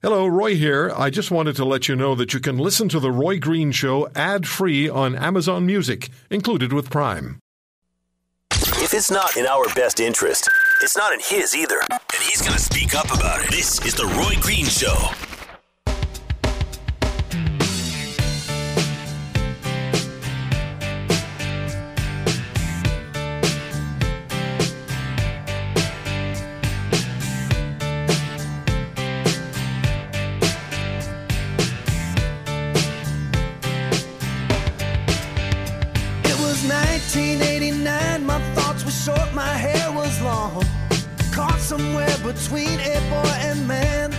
Hello, Roy here. I just wanted to let you know that you can listen to The Roy Green Show ad free on Amazon Music, included with Prime. If it's not in our best interest, it's not in his either. And he's going to speak up about it. This is The Roy Green Show. Somewhere between a boy and man.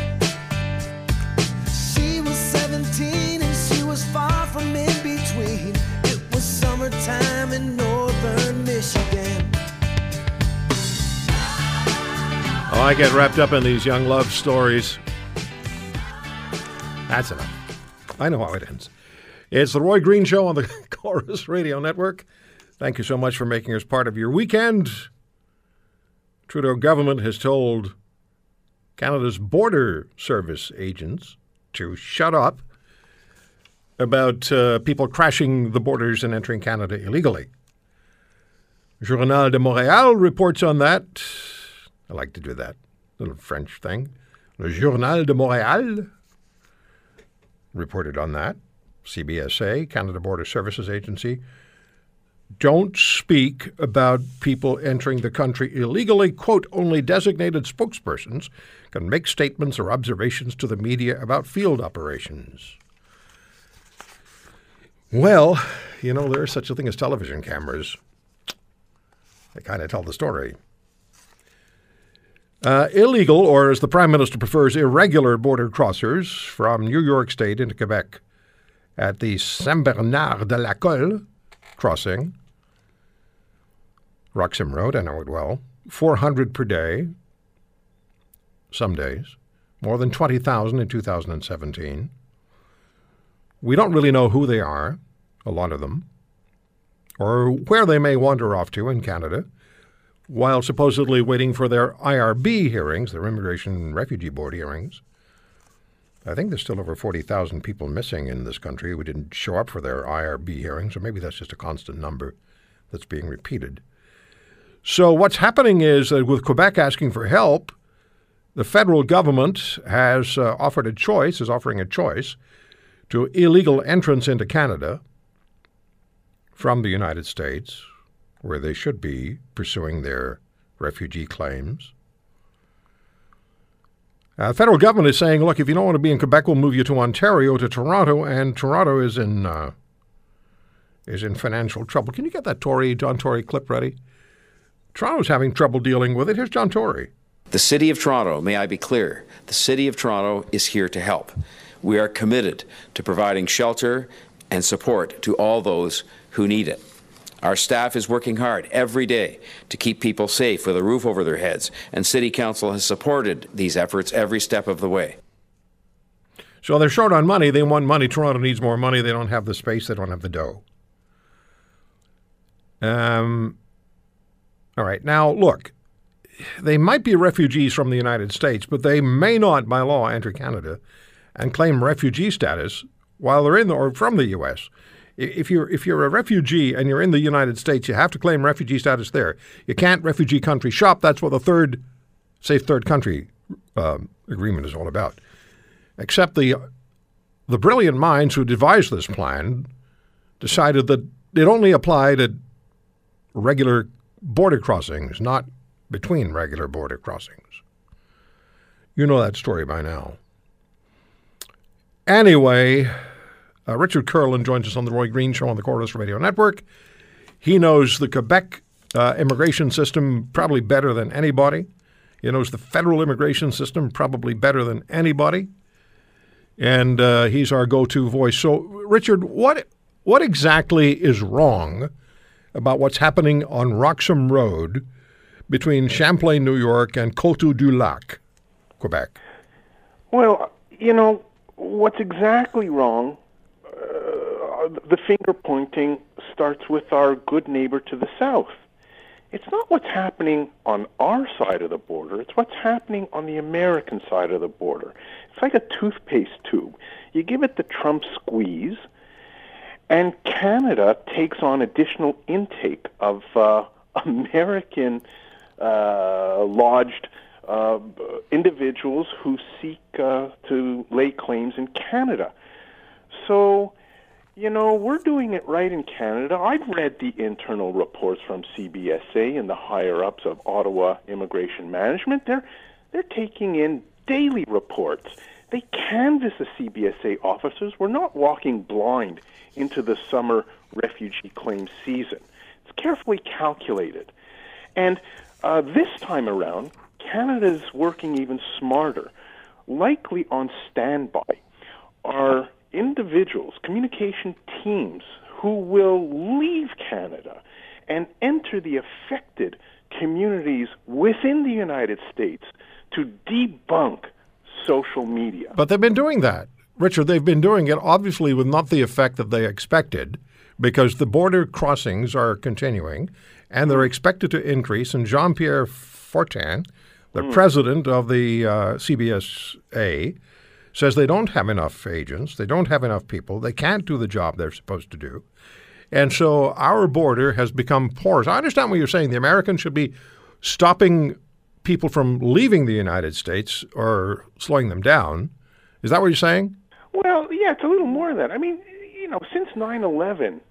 She was 17 and she was far from in between. It was summertime in northern Michigan. Oh, I get wrapped up in these young love stories. That's enough. I know how it ends. It's the Roy Green Show on the Corus Radio Network. Thank you so much for making us part of your weekend. Trudeau government has told Canada's border service agents to shut up about uh, people crashing the borders and entering Canada illegally. Journal de Montréal reports on that. I like to do that little French thing. Le Journal de Montréal reported on that. CBSA, Canada Border Services Agency, don't speak about people entering the country illegally. Quote, only designated spokespersons can make statements or observations to the media about field operations. Well, you know, there is such a thing as television cameras. They kind of tell the story. Uh, illegal, or as the Prime Minister prefers, irregular border crossers from New York State into Quebec at the Saint Bernard de Lacolle crossing, Roxham Road, I know it well, 400 per day, some days, more than 20,000 in 2017. We don't really know who they are, a lot of them, or where they may wander off to in Canada while supposedly waiting for their IRB hearings, their Immigration and Refugee Board hearings. I think there's still over 40,000 people missing in this country who didn't show up for their IRB hearings, or maybe that's just a constant number that's being repeated. So, what's happening is that with Quebec asking for help, the federal government has uh, offered a choice, is offering a choice to illegal entrance into Canada from the United States, where they should be pursuing their refugee claims. Uh, the federal government is saying, look, if you don't want to be in Quebec, we'll move you to Ontario, to Toronto, and Toronto is in uh, is in financial trouble. Can you get that Tory John Tory clip ready? Toronto's having trouble dealing with it. Here's John Tory. The City of Toronto, may I be clear, the City of Toronto is here to help. We are committed to providing shelter and support to all those who need it. Our staff is working hard every day to keep people safe with a roof over their heads, and City Council has supported these efforts every step of the way. So they're short on money. They want money. Toronto needs more money. They don't have the space. They don't have the dough. Um, all right. Now, look, they might be refugees from the United States, but they may not, by law, enter Canada and claim refugee status while they're in the, or from the U.S. If you're if you're a refugee and you're in the United States, you have to claim refugee status there. You can't refugee country shop. That's what the third safe third country um, agreement is all about. Except the the brilliant minds who devised this plan decided that it only applied at regular border crossings, not between regular border crossings. You know that story by now. Anyway, uh, Richard Kurland joins us on the Roy Green Show on the Corus Radio Network. He knows the Quebec uh, immigration system probably better than anybody. He knows the federal immigration system probably better than anybody. And uh, he's our go to voice. So, Richard, what, what exactly is wrong about what's happening on Roxham Road between Champlain, New York, and Coteau du Lac, Quebec? Well, you know, what's exactly wrong, uh, the finger pointing starts with our good neighbor to the south. it's not what's happening on our side of the border, it's what's happening on the American side of the border. It's like a toothpaste tube. You give it the Trump squeeze, and Canada takes on additional intake of uh, American uh, lodged uh, individuals who seek uh, to lay claims in Canada. So, you know, we're doing it right in Canada. I've read the internal reports from CBSA and the higher ups of Ottawa Immigration Management. They're they're taking in daily reports. They canvass the CBSA officers. We're not walking blind into the summer refugee claim season. It's carefully calculated. And uh, this time around, Canada's working even smarter. Likely on standby are individuals, communication teams, who will leave Canada and enter the affected communities within the United States to debunk social media. But they've been doing that. Richard, they've been doing it obviously with not the effect that they expected because the border crossings are continuing and they're expected to increase. And Jean Pierre Fortin, the president of the uh, CBSA, says they don't have enough agents, they don't have enough people, they can't do the job they're supposed to do. And so our border has become porous. I understand what you're saying. The Americans should be stopping people from leaving the United States or slowing them down. Is that what you're saying? Well, yeah, it's a little more than that. I mean, you know, since 9 11,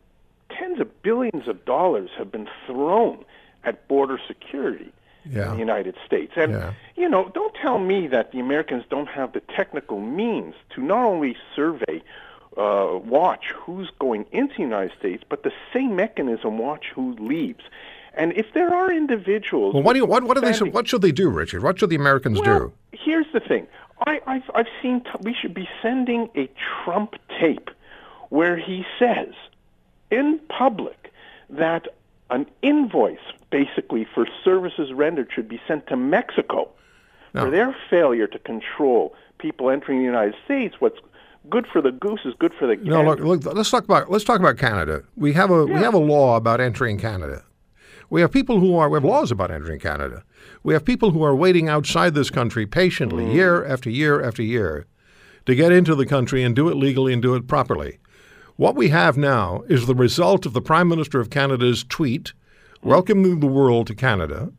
tens of billions of dollars have been thrown at border security Yeah. in the United States. And, Yeah. you know, don't tell me that the Americans don't have the technical means to not only survey, uh, watch who's going into the United States, but the same mechanism watch who leaves. And if there are individuals. Well, what do you, what, what do they what should they do, Richard? What should the Americans well, do? Here's the thing. I, I've, I've seen t- we should be sending a Trump tape where he says in public that an invoice basically for services rendered should be sent to Mexico No. for their failure to control people entering the United States. What's good for the goose is good for the No, gander. look, look. Let's talk about let's talk about Canada. We have a we have a law about entering Canada. We have people who are we have laws about entering Canada. We have people who are waiting outside this country patiently, mm. year after year after year, to get into the country and do it legally and do it properly. What we have now is the result of the Prime Minister of Canada's tweet mm. welcoming the world to Canada.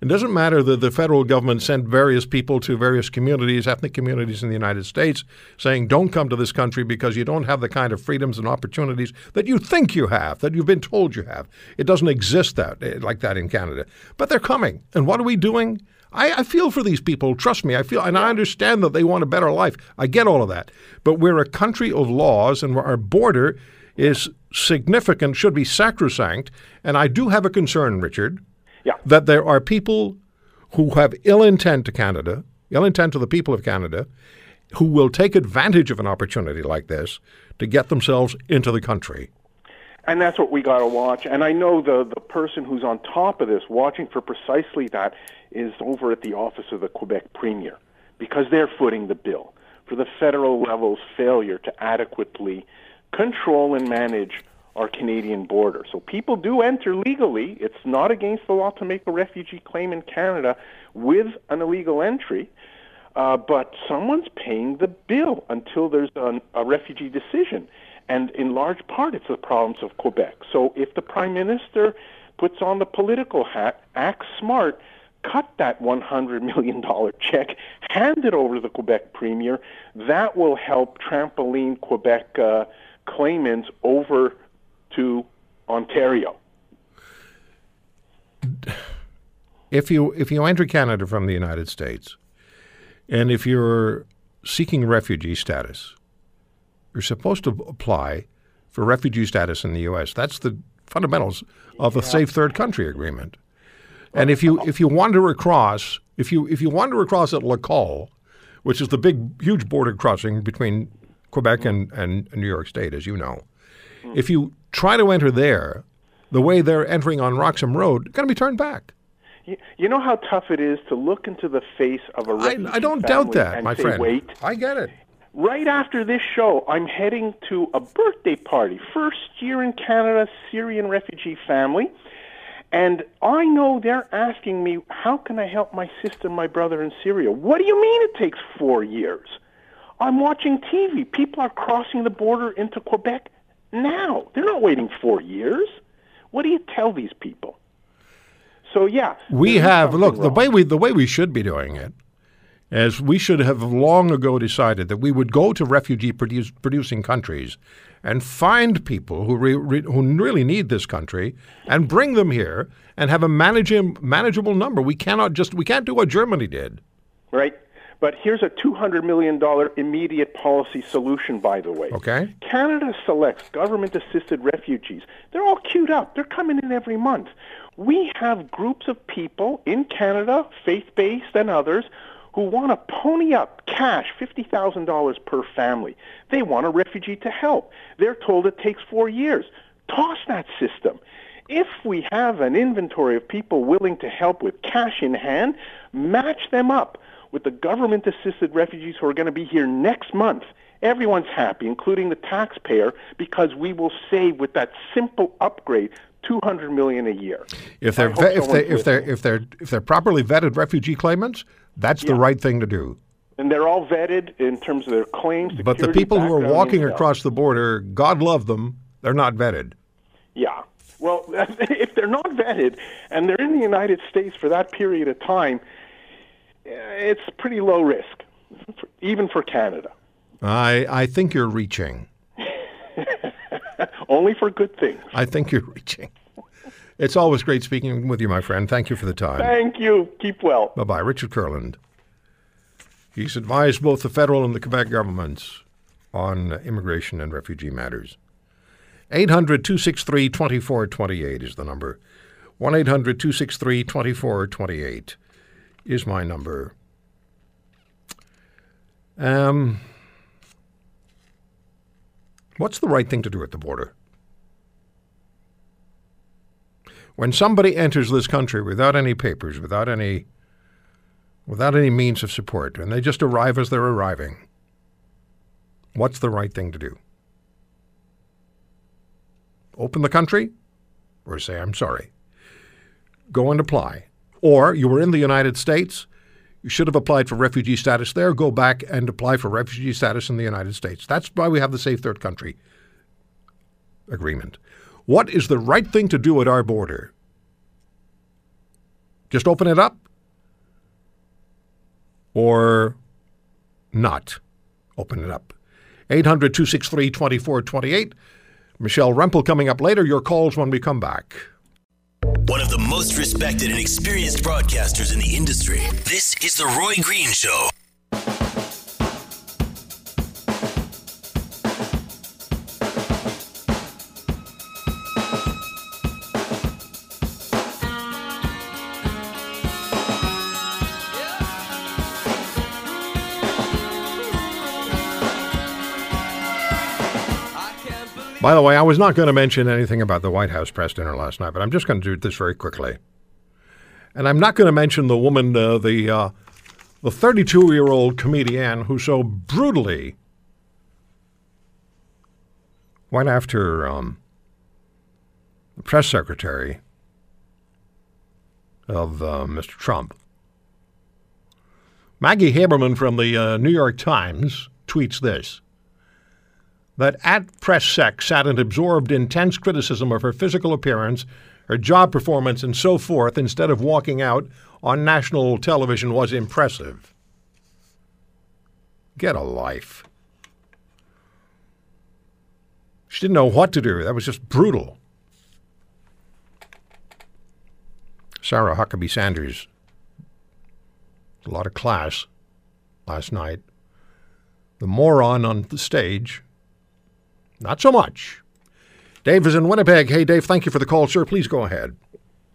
It doesn't matter that the federal government sent various people to various communities, ethnic communities in the United States, saying, don't come to this country because you don't have the kind of freedoms and opportunities that you think you have, that you've been told you have. It doesn't exist that eh, like that in Canada. But they're coming. And what are we doing? I, I feel for these people. Trust me, I feel, and I understand that they want a better life. I get all of that. But we're a country of laws, and our border is significant, should be sacrosanct. And I do have a concern, Richard Yeah. that there are people who have ill intent to Canada, ill intent to the people of Canada, who will take advantage of an opportunity like this to get themselves into the country. And that's what we got to watch. And I know the, the person who's on top of this, watching for precisely that, is over at the office of the Quebec Premier, because they're footing the bill for the federal level's failure to adequately control and manage our Canadian border. So people do enter legally. It's not against the law to make a refugee claim in Canada with an illegal entry. Uh, but someone's paying the bill until there's an, a refugee decision. And in large part, it's the problems of Quebec. So if the Prime Minister puts on the political hat, acts smart, cut that $100 million check, hand it over to the Quebec Premier, that will help trampoline Quebec uh, claimants over to Ontario. If you if you enter Canada from the United States, and if you're seeking refugee status, you're supposed to apply for refugee status in the U.S. That's the fundamentals of the Safe Third Country Agreement. And if you if you wander across, if you if you wander across at Lacolle, which is the big huge border crossing between Quebec and, and New York State, as you know, Hmm. if you try to enter there, the way they're entering on Roxham Road, going to be turned back. You, you know how tough it is to look into the face of a refugee I don't doubt that, my say, friend. Wait, I get it. Right after this show, I'm heading to a birthday party. First year in Canada, Syrian refugee family. And I know they're asking me, how can I help my sister and my brother in Syria? What do you mean it takes four years? I'm watching TV. People are crossing the border into Quebec now. They're not waiting four years. What do you tell these people? So yeah, We have look the way we the way we should be doing it is we should have long ago decided that we would go to refugee produce, producing countries and find people who re, re, who really need this country and bring them here and have a managing, manageable number. We cannot just we can't do what Germany did. right? But here's a $200 million immediate policy solution, by the way. Okay. Canada selects government assisted refugees. They're all queued up, they're coming in every month. We have groups of people in Canada, faith based and others, who want to pony up cash, $50,000 per family. They want a refugee to help. They're told it takes four years. Toss that system. If we have an inventory of people willing to help with cash in hand, match them up with the government assisted refugees who are going to be here next month. Everyone's happy, including the taxpayer, because we will save with that simple upgrade 200 million a year. If they're ve- if they if they're if they're if they're properly vetted refugee claimants, that's the right thing to do. and they're all vetted in terms of their claims. But the people who are walking across the border, God love them, they're not vetted. Yeah. Well, if they're not vetted and they're in the United States for that period of time, it's pretty low risk, even for Canada. I I think you're reaching. Only for good things. I think you're reaching. It's always great speaking with you, my friend. Thank you for the time. Thank you. Keep well. Bye bye. Richard Kurland. He's advised both the federal and the Quebec governments on immigration and refugee matters. 800 263 2428 is the number. 1 800 263 2428 is my number. Um, what's the right thing to do at the border? When somebody enters this country without any papers, without any without any means of support, and they just arrive as they're arriving, what's the right thing to do? Open the country or say, I'm sorry. Go and apply. Or you were in the United States, you should have applied for refugee status there, go back and apply for refugee status in the United States. That's why we have the Safe Third Country agreement. What is the right thing to do at our border? Just open it up? Or not open it up? 800 263 2428. Michelle Rempel coming up later. Your calls when we come back. One of the most respected and experienced broadcasters in the industry. This is The Roy Green Show. By the way, I was not going to mention anything about the White House press dinner last night, but I'm just going to do this very quickly. And I'm not going to mention the woman, uh, the uh, the 32 year old comedian who so brutally went after um, the press secretary of uh, Mr. Trump. Maggie Haberman from the uh, New York Times tweets this that at press sec sat and absorbed intense criticism of her physical appearance, her job performance, and so forth instead of walking out on national television was impressive. Get a life. She didn't know what to do. That was just brutal. Sarah Huckabee Sanders, a lot of class last night. The moron on the stage, not so much. Dave is in Winnipeg. Hey, Dave, thank you for the call, sir. Please go ahead.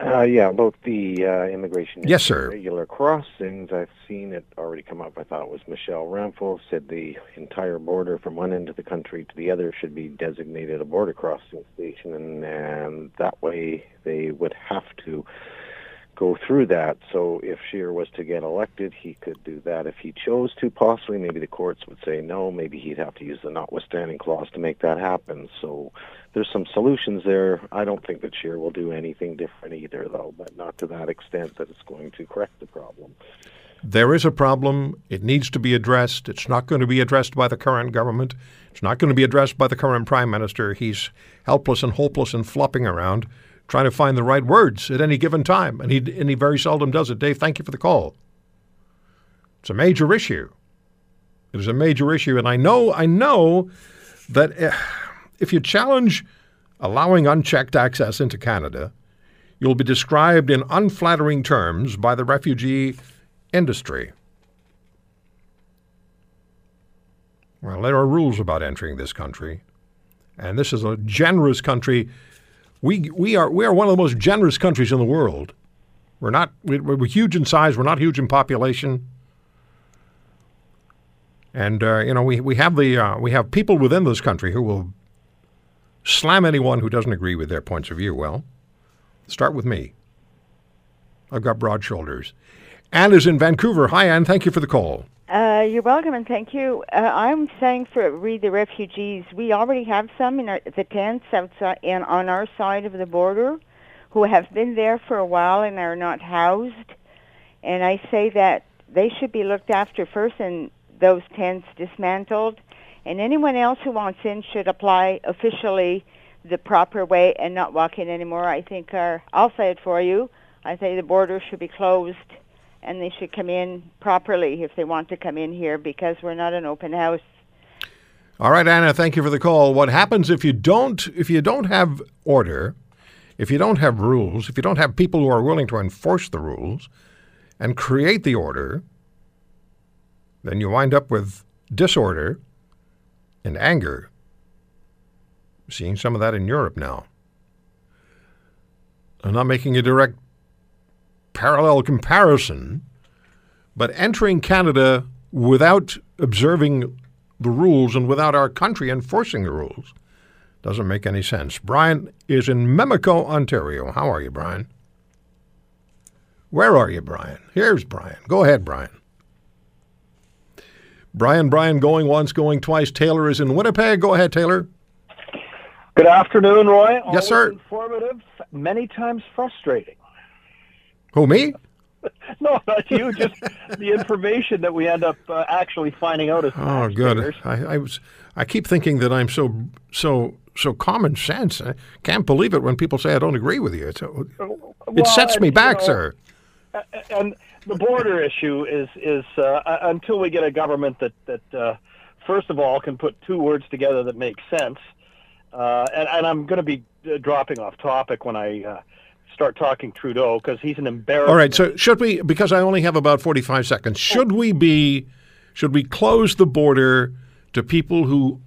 Uh, yeah, about the uh, immigration. Yes, sir. Regular crossings. I've seen it already come up. I thought it was Michelle Rempel said the entire border from one end of the country to the other should be designated a border crossing station, and, and that way they would have to go through that. So if Scheer was to get elected, he could do that. If he chose to, possibly, maybe the courts would say no. Maybe he'd have to use the notwithstanding clause to make that happen. So there's some solutions there. I don't think that Scheer will do anything different either, though, but not to that extent that it's going to correct the problem. There is a problem. It needs to be addressed. It's not going to be addressed by the current government. It's not going to be addressed by the current prime minister. He's helpless and hopeless and flopping around, trying to find the right words at any given time, and he and he very seldom does it. Dave, thank you for the call. It's a major issue. It is a major issue, and I know I know that eh, if you challenge allowing unchecked access into Canada, you'll be described in unflattering terms by the refugee industry. Well, there are rules about entering this country, and this is a generous country. We, we, are, we are one of the most generous countries in the world. We're not we- we're huge in size. We're not huge in population, and uh, you know we, we have the uh, we have people within this country who will slam anyone who doesn't agree with their points of view. Well, start with me. I've got broad shoulders. Anne is in Vancouver. Hi, Anne. Thank you for the call. Uh, you're welcome and thank you. Uh, I'm saying for the refugees, we already have some in our, the tents outside and on our side of the border, who have been there for a while and are not housed. And I say that they should be looked after first and those tents dismantled. And anyone else who wants in should apply officially the proper way and not walk in anymore. I think our, I'll say it for you. I say the border should be closed and they should come in properly if they want to come in here because we're not an open house. All right, Anna, thank you for the call. What happens if you don't if you don't have order, if you don't have rules, if you don't have people who are willing to enforce the rules and create the order, then you wind up with disorder and anger. Seeing some of that in Europe now. I'm not making a direct parallel comparison, but entering Canada without observing the rules and without our country enforcing the rules doesn't make any sense. Brian is in Mimico, Ontario. How are you, Brian? Where are you, Brian? Here's Brian. Go ahead, Brian. Brian, Brian, going once, going twice. Taylor is in Winnipeg. Go ahead, Taylor. Good afternoon, Roy. Yes, sir. Informative, many times frustrating. Who, me? No, not you. Just the information that we end up uh, actually finding out as Oh, good. I, I was. I keep thinking that I'm so so so common sense. I can't believe it when people say I don't agree with you. It's, it Well, sets me back, know, sir. And the border issue is is uh, until we get a government that that uh, first of all can put two words together that make sense. Uh, and, and I'm going to be uh, dropping off topic when I uh, start talking Trudeau because he's an embarrassment. All right. So should we? Because I only have about forty-five seconds. Oh. Should we be? Should we close the border to people who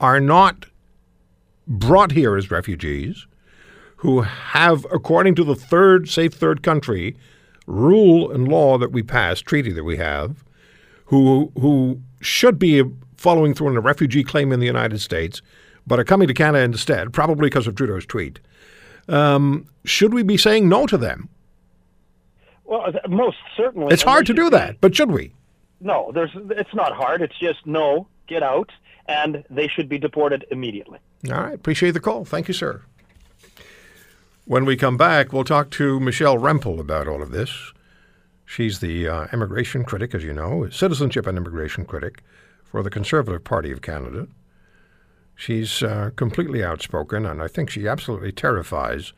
are not brought here as refugees, who have, according to the third safe third country rule and law that we passed, treaty that we have, who who should be following through on a refugee claim in the United States, but are coming to Canada instead, probably because of Trudeau's tweet. Um, should we be saying no to them? Well, most certainly. It's hard to do that, but should we? No, there's. It's not hard. It's just no, get out, and they should be deported immediately. All right. Appreciate the call. Thank you, sir. When we come back, we'll talk to Michelle Rempel about all of this. She's the uh, immigration critic, as you know, citizenship and immigration critic for the Conservative Party of Canada. She's uh, completely outspoken, and I think she absolutely terrifies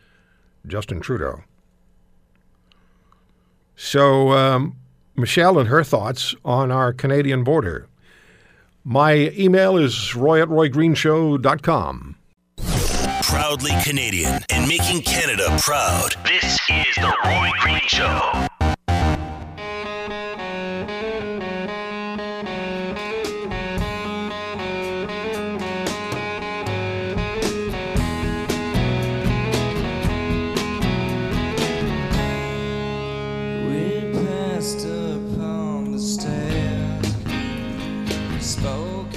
Justin Trudeau. So, um, Michelle and her thoughts on our Canadian border. My email is roy at roygreenshow.com. Proudly Canadian and making Canada proud. This is the Roy Green Show.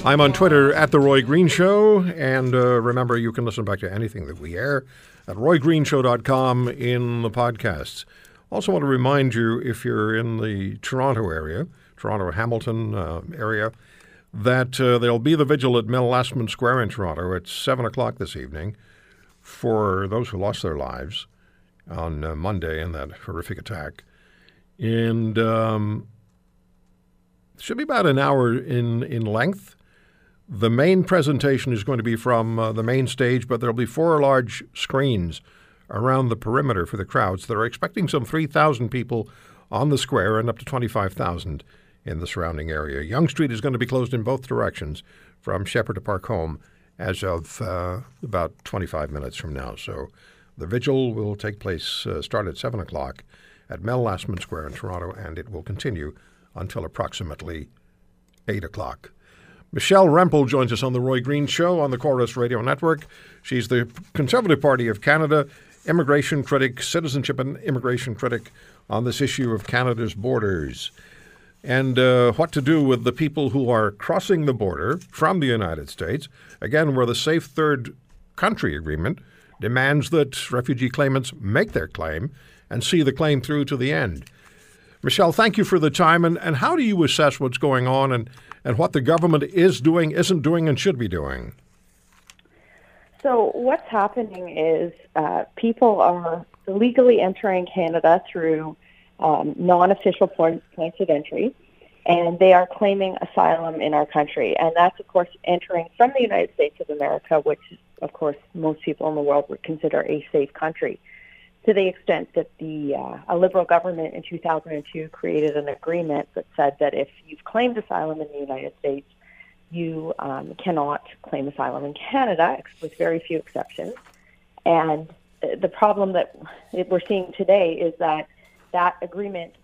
I'm on Twitter at The Roy Green Show. And uh, remember, you can listen back to anything that we air at roygreenshow.com in the podcasts. Also, want to remind you if you're in the Toronto area, Toronto Hamilton uh, area, that uh, there'll be the vigil at Mel Lastman Square in Toronto at 7 o'clock this evening for those who lost their lives on uh, Monday in that horrific attack. And um, should be about an hour in, in length. The main presentation is going to be from uh, the main stage, but there'll be four large screens around the perimeter for the crowds. They're expecting some 3,000 people on the square and up to 25,000 in the surrounding area. Yonge Street is going to be closed in both directions from Sheppard to Park Home as of uh, about 25 minutes from now. So the vigil will take place, uh, start at 7 o'clock at Mel Lastman Square in Toronto, and it will continue until approximately 8 o'clock. Michelle Rempel joins us on the Roy Green Show on the Corus Radio Network. She's the Conservative Party of Canada immigration critic, citizenship and immigration critic on this issue of Canada's borders and uh, what to do with the people who are crossing the border from the United States. Again, where the Safe Third Country Agreement demands that refugee claimants make their claim and see the claim through to the end. Michelle, thank you for the time. And, and how do you assess what's going on and, and what the government is doing, isn't doing, and should be doing? So, what's happening is uh, people are illegally entering Canada through um, non-official points, points of entry, and they are claiming asylum in our country. And that's, of course, entering from the United States of America, which, of course, most people in the world would consider a safe country. To the extent that the uh, a liberal government in 2002 created an agreement that said that if you've claimed asylum in the United States, you um, cannot claim asylum in Canada, with very few exceptions. And the problem that we're seeing today is that that agreement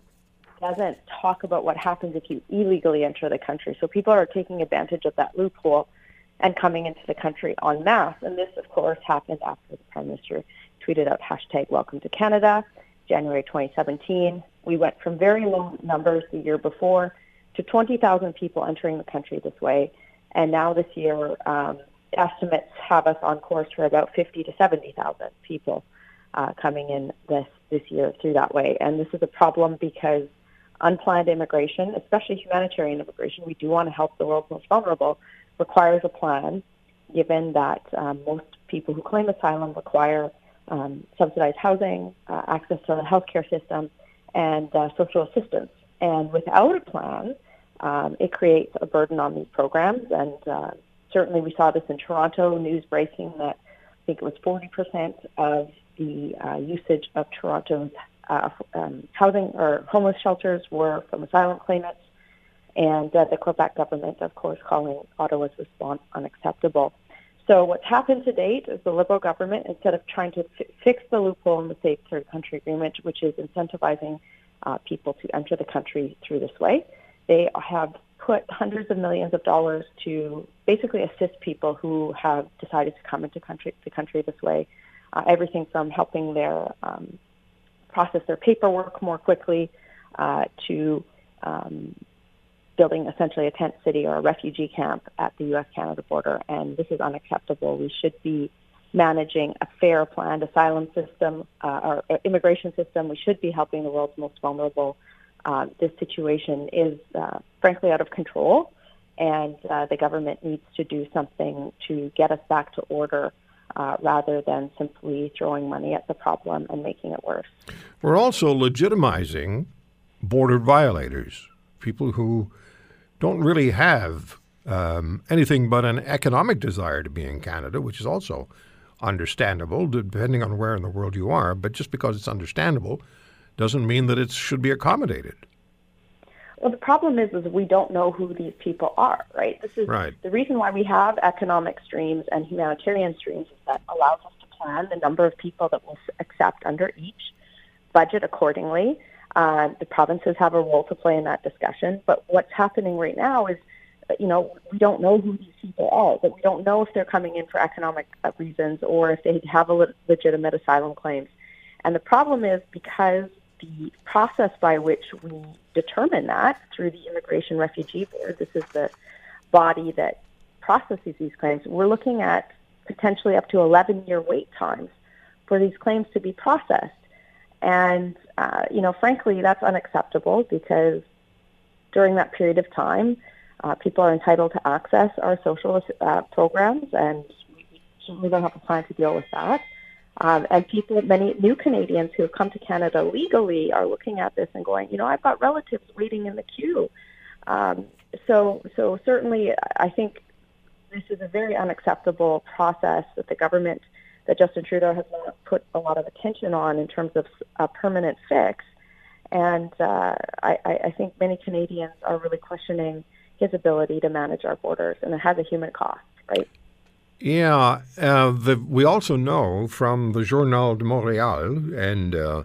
doesn't talk about what happens if you illegally enter the country. So people are taking advantage of that loophole and coming into the country en masse. And this, of course, happened after the Prime Minister tweeted out hashtag Welcome to Canada, January 2017. We went from very low numbers the year before to 20,000 people entering the country this way. And now this year, um, estimates have us on course for about 50 to 70,000 people uh, coming in this this year through that way. And this is a problem because unplanned immigration, especially humanitarian immigration, we do want to help the world's most vulnerable, requires a plan. Given that um, most people who claim asylum require um, subsidized housing, uh, access to the healthcare system, and uh, social assistance. And without a plan, um, it creates a burden on these programs. And uh, certainly we saw this in Toronto, news breaking that I think it was 40% of the uh, usage of Toronto's uh, um, housing or homeless shelters were from asylum claimants, and uh, the Quebec government, of course, calling Ottawa's response unacceptable. So what's happened to date is the Liberal government, instead of trying to f- fix the loophole in the Safe Third Country Agreement, which is incentivizing uh, people to enter the country through this way, they have put hundreds of millions of dollars to basically assist people who have decided to come into country, the country this way. Uh, everything from helping their um, process their paperwork more quickly uh, to um, building essentially a tent city or a refugee camp at the U.S.-Canada border. And this is unacceptable. We should be managing a fair, planned asylum system uh, or immigration system. We should be helping the world's most vulnerable. Uh, this situation is, uh, frankly, out of control, and uh, the government needs to do something to get us back to order uh, rather than simply throwing money at the problem and making it worse. We're also legitimizing border violators, people who don't really have um, anything but an economic desire to be in Canada, which is also understandable depending on where in the world you are. But just because it's understandable doesn't mean that it should be accommodated. Well, the problem is, is we don't know who these people are, right? This is right. the reason why we have economic streams and humanitarian streams is that allows us to plan the number of people that we'll accept under each, budget accordingly. Uh, the provinces have a role to play in that discussion. But what's happening right now is, you know, we don't know who these people are. That we don't know if they're coming in for economic uh, reasons or if they have le- legitimate asylum claims. And the problem is because the process by which we determine that through the Immigration Refugee Board, this is the body that processes these claims, we're looking at potentially up to 11 year wait times for these claims to be processed. And, uh, you know, frankly, that's unacceptable because during that period of time, uh, people are entitled to access our social uh, programs, and we certainly don't have a plan to deal with that. Um, and people, many new Canadians who have come to Canada legally, are looking at this and going, you know, I've got relatives waiting in the queue. Um, so, so certainly, I think this is a very unacceptable process that the government, that Justin Trudeau has not put a lot of attention on in terms of a permanent fix. And uh, I, I think many Canadians are really questioning his ability to manage our borders, and it has a human cost, right? Yeah, uh, the, we also know from the Journal de Montréal and uh,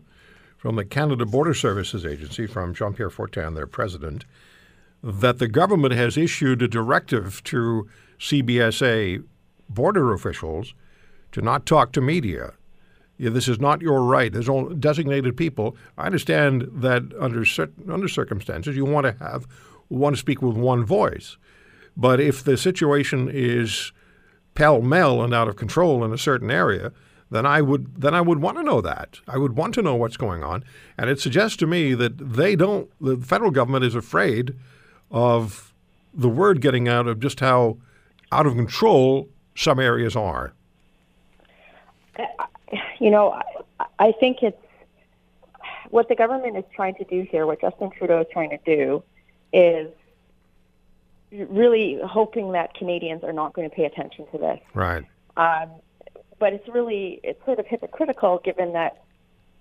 from the Canada Border Services Agency, from Jean Pierre Fortin, their president, that the government has issued a directive to CBSA border officials to not talk to media. Yeah, this is not your right. There's only designated people. I understand that under certain under circumstances you want to have want to speak with one voice, but if the situation is pell mell and out of control in a certain area, then I would then I would want to know that. I would want to know what's going on, and it suggests to me that they don't. The federal government is afraid of the word getting out of just how out of control some areas are. You know, I think it's what the government is trying to do here, what Justin Trudeau is trying to do, is really hoping that Canadians are not going to pay attention to this. Right. Um, but it's really it's sort of hypocritical given that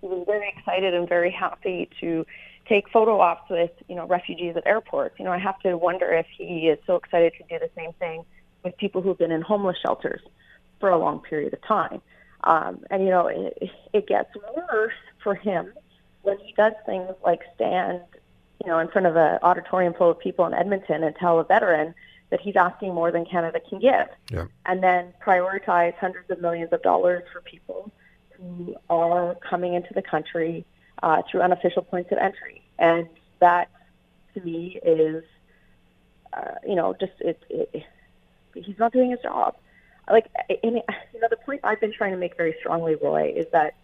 he was very excited and very happy to take photo ops with you know refugees at airports. You know, I have to wonder if he is so excited to do the same thing with people who've been in homeless shelters for a long period of time. Um, and you know, it, it gets worse for him when he does things like stand, you know, in front of an auditorium full of people in Edmonton and tell a veteran that he's asking more than Canada can give, yeah. and then prioritize hundreds of millions of dollars for people who are coming into the country uh, through unofficial points of entry. And that, to me, is, uh, you know, just it, it, he's not doing his job. Like, you know, the point I've been trying to make very strongly, Roy, is that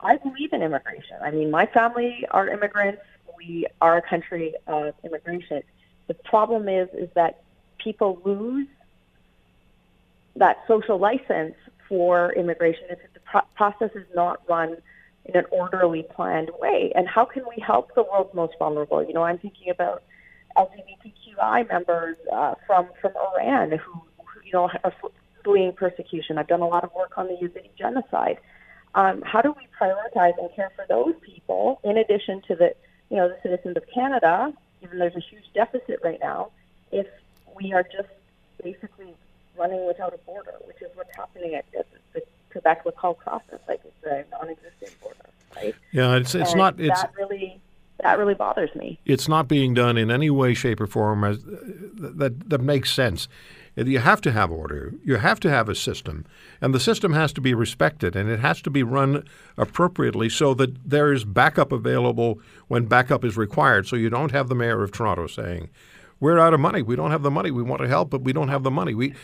I believe in immigration. I mean, my family are immigrants. We are a country of immigration. The problem is, is that people lose that social license for immigration if the pro- process is not run in an orderly, planned way. And how can we help the world's most vulnerable? You know, I'm thinking about LGBTQI members uh, from from Iran who, who, you know, are fleeing persecution. I've done a lot of work on the Yazidi genocide. Um, how do we prioritize and care for those people in addition to the, you know, the citizens of Canada? Even there's a huge deficit right now. If we are just basically running without a border, which is what's happening at, at the Quebec Lacolle process, like it's a non-existent border, right? Yeah, it's it's and not it's that really that really bothers me. it's not being done in any way, shape, or form as that that makes sense. You have to have order. You have to have a system, and the system has to be respected, and it has to be run appropriately so that there is backup available when backup is required. So you don't have the mayor of Toronto saying, "We're out of money. We don't have the money. We want to help, but we don't have the money." We,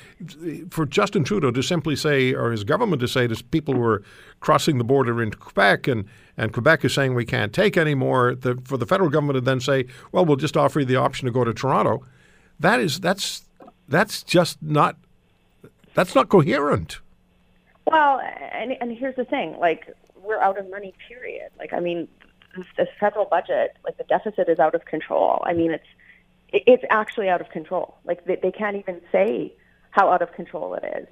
for Justin Trudeau to simply say, or his government to say to people who are crossing the border into Quebec, and and Quebec is saying we can't take anymore, the, for the federal government to then say, "Well, we'll just offer you the option to go to Toronto," that is that's that's just not that's not coherent. Well, and and here's the thing, like we're out of money. Period. Like I mean, the federal budget, like the deficit is out of control. I mean, it's it's actually out of control. Like they, they can't even say how out of control it is.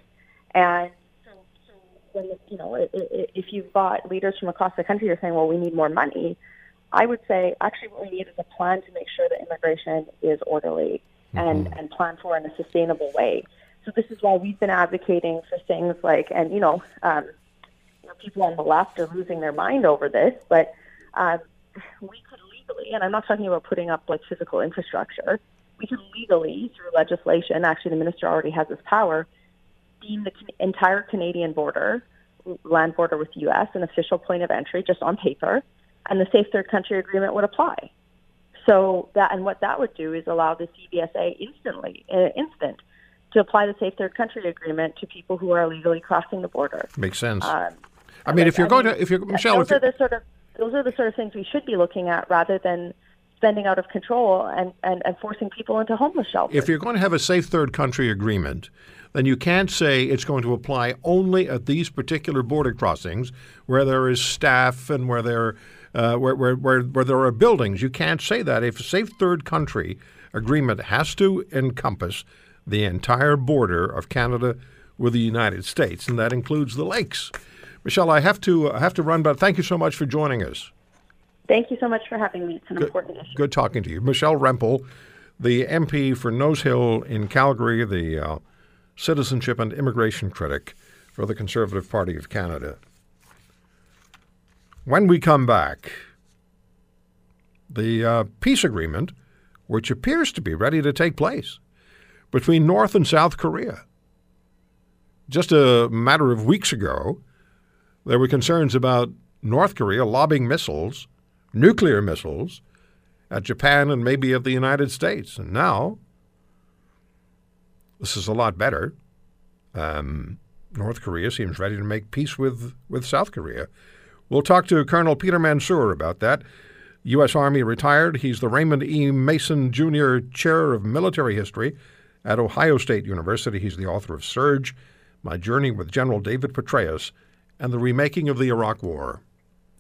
And so, so when you know, if you've got leaders from across the country are saying, "Well, we need more money," I would say actually what we need is a plan to make sure that immigration is orderly and and plan for in a sustainable way. So this is why we've been advocating for things like, and you know, um, you know people on the left are losing their mind over this, but um, we could legally, and I'm not talking about putting up like physical infrastructure, we could legally through legislation. Actually, the minister already has this power. Deem the entire Canadian border, land border with the U.S., an official point of entry, just on paper, and the Safe Third Country Agreement would apply. So that and what that would do is allow the CBSA instantly, uh, instant, to apply the Safe Third Country Agreement to people who are illegally crossing the border. Makes sense. Um, I mean, if you're I going mean, to, if you're Michelle, those if you're, are the sort of those are the sort of things we should be looking at rather than spending out of control and, and, and forcing people into homeless shelters. If you're going to have a safe third country agreement, then you can't say it's going to apply only at these particular border crossings where there is staff and where there uh, where, where, where, where there are buildings. You can't say that. If a safe third country agreement has to encompass the entire border of Canada with the United States, and that includes the lakes. Michelle, I have to I have to run, but thank you so much for joining us. Thank you so much for having me. It's an important issue. Good talking to you, Michelle Rempel, the MP for Nose Hill in Calgary, the uh, citizenship and immigration critic for the Conservative Party of Canada. When we come back, the uh, peace agreement, which appears to be ready to take place between North and South Korea. Just a matter of weeks ago, there were concerns about North Korea lobbing missiles, nuclear missiles, at Japan and maybe at the United States. And now, this is a lot better. Um, North Korea seems ready to make peace with, with South Korea. We'll talk to Colonel Peter Mansoor about that. U.S. Army retired. He's the Raymond E. Mason Jr. Chair of Military History at Ohio State University. He's the author of Surge, My Journey with General David Petraeus, and the Remaking of the Iraq War.